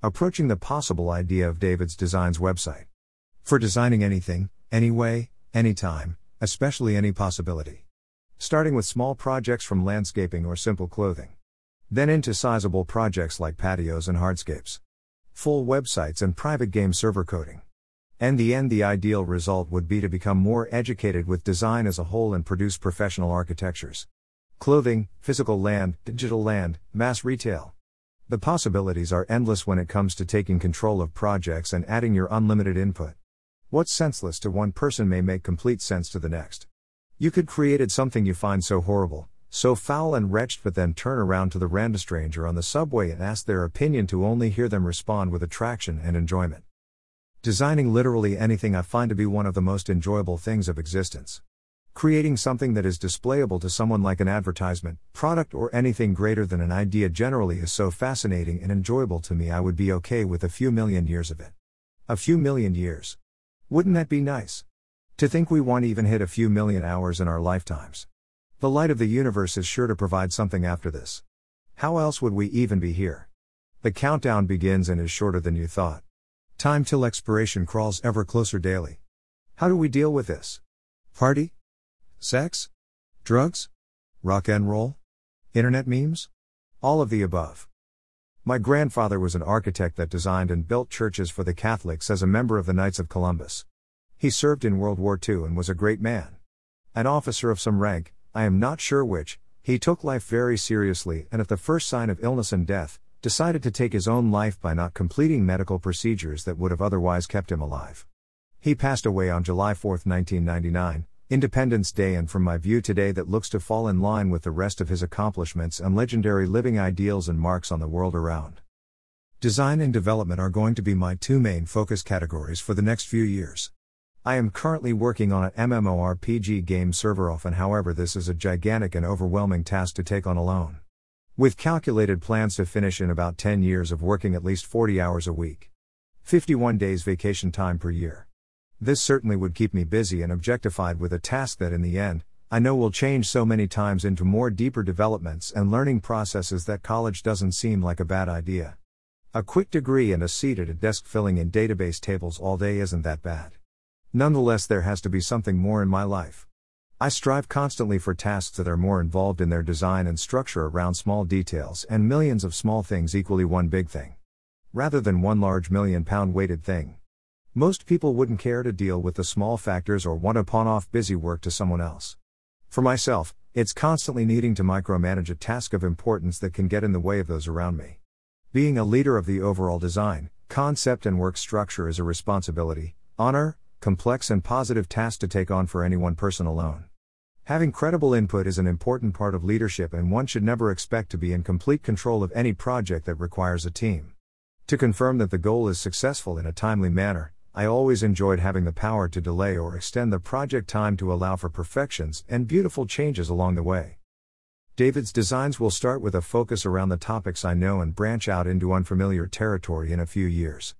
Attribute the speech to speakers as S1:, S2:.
S1: Approaching the possible idea of David's Designs website. For designing anything, anyway, anytime, especially any possibility. Starting with small projects from landscaping or simple clothing. Then into sizable projects like patios and hardscapes. Full websites and private game server coding. In the end, the ideal result would be to become more educated with design as a whole and produce professional architectures. Clothing, physical land, digital land, mass retail. The possibilities are endless when it comes to taking control of projects and adding your unlimited input. What's senseless to one person may make complete sense to the next. You could created something you find so horrible, so foul and wretched, but then turn around to the random stranger on the subway and ask their opinion to only hear them respond with attraction and enjoyment. Designing literally anything I find to be one of the most enjoyable things of existence. Creating something that is displayable to someone like an advertisement, product, or anything greater than an idea generally is so fascinating and enjoyable to me, I would be okay with a few million years of it. A few million years. Wouldn't that be nice? To think we won't even hit a few million hours in our lifetimes. The light of the universe is sure to provide something after this. How else would we even be here? The countdown begins and is shorter than you thought. Time till expiration crawls ever closer daily. How do we deal with this? Party? Sex? Drugs? Rock and roll? Internet memes? All of the above. My grandfather was an architect that designed and built churches for the Catholics as a member of the Knights of Columbus. He served in World War II and was a great man. An officer of some rank, I am not sure which, he took life very seriously and at the first sign of illness and death, decided to take his own life by not completing medical procedures that would have otherwise kept him alive. He passed away on July 4, 1999, Independence Day, and from my view today, that looks to fall in line with the rest of his accomplishments and legendary living ideals and marks on the world around. Design and development are going to be my two main focus categories for the next few years. I am currently working on an MMORPG game server often, however, this is a gigantic and overwhelming task to take on alone. With calculated plans to finish in about 10 years of working at least 40 hours a week. 51 days vacation time per year. This certainly would keep me busy and objectified with a task that in the end, I know will change so many times into more deeper developments and learning processes that college doesn't seem like a bad idea. A quick degree and a seat at a desk filling in database tables all day isn't that bad. Nonetheless, there has to be something more in my life. I strive constantly for tasks that are more involved in their design and structure around small details and millions of small things equally one big thing. Rather than one large million pound weighted thing. Most people wouldn't care to deal with the small factors or want to pawn off busy work to someone else. For myself, it's constantly needing to micromanage a task of importance that can get in the way of those around me. Being a leader of the overall design, concept, and work structure is a responsibility, honor, complex, and positive task to take on for any one person alone. Having credible input is an important part of leadership, and one should never expect to be in complete control of any project that requires a team. To confirm that the goal is successful in a timely manner, I always enjoyed having the power to delay or extend the project time to allow for perfections and beautiful changes along the way. David's designs will start with a focus around the topics I know and branch out into unfamiliar territory in a few years.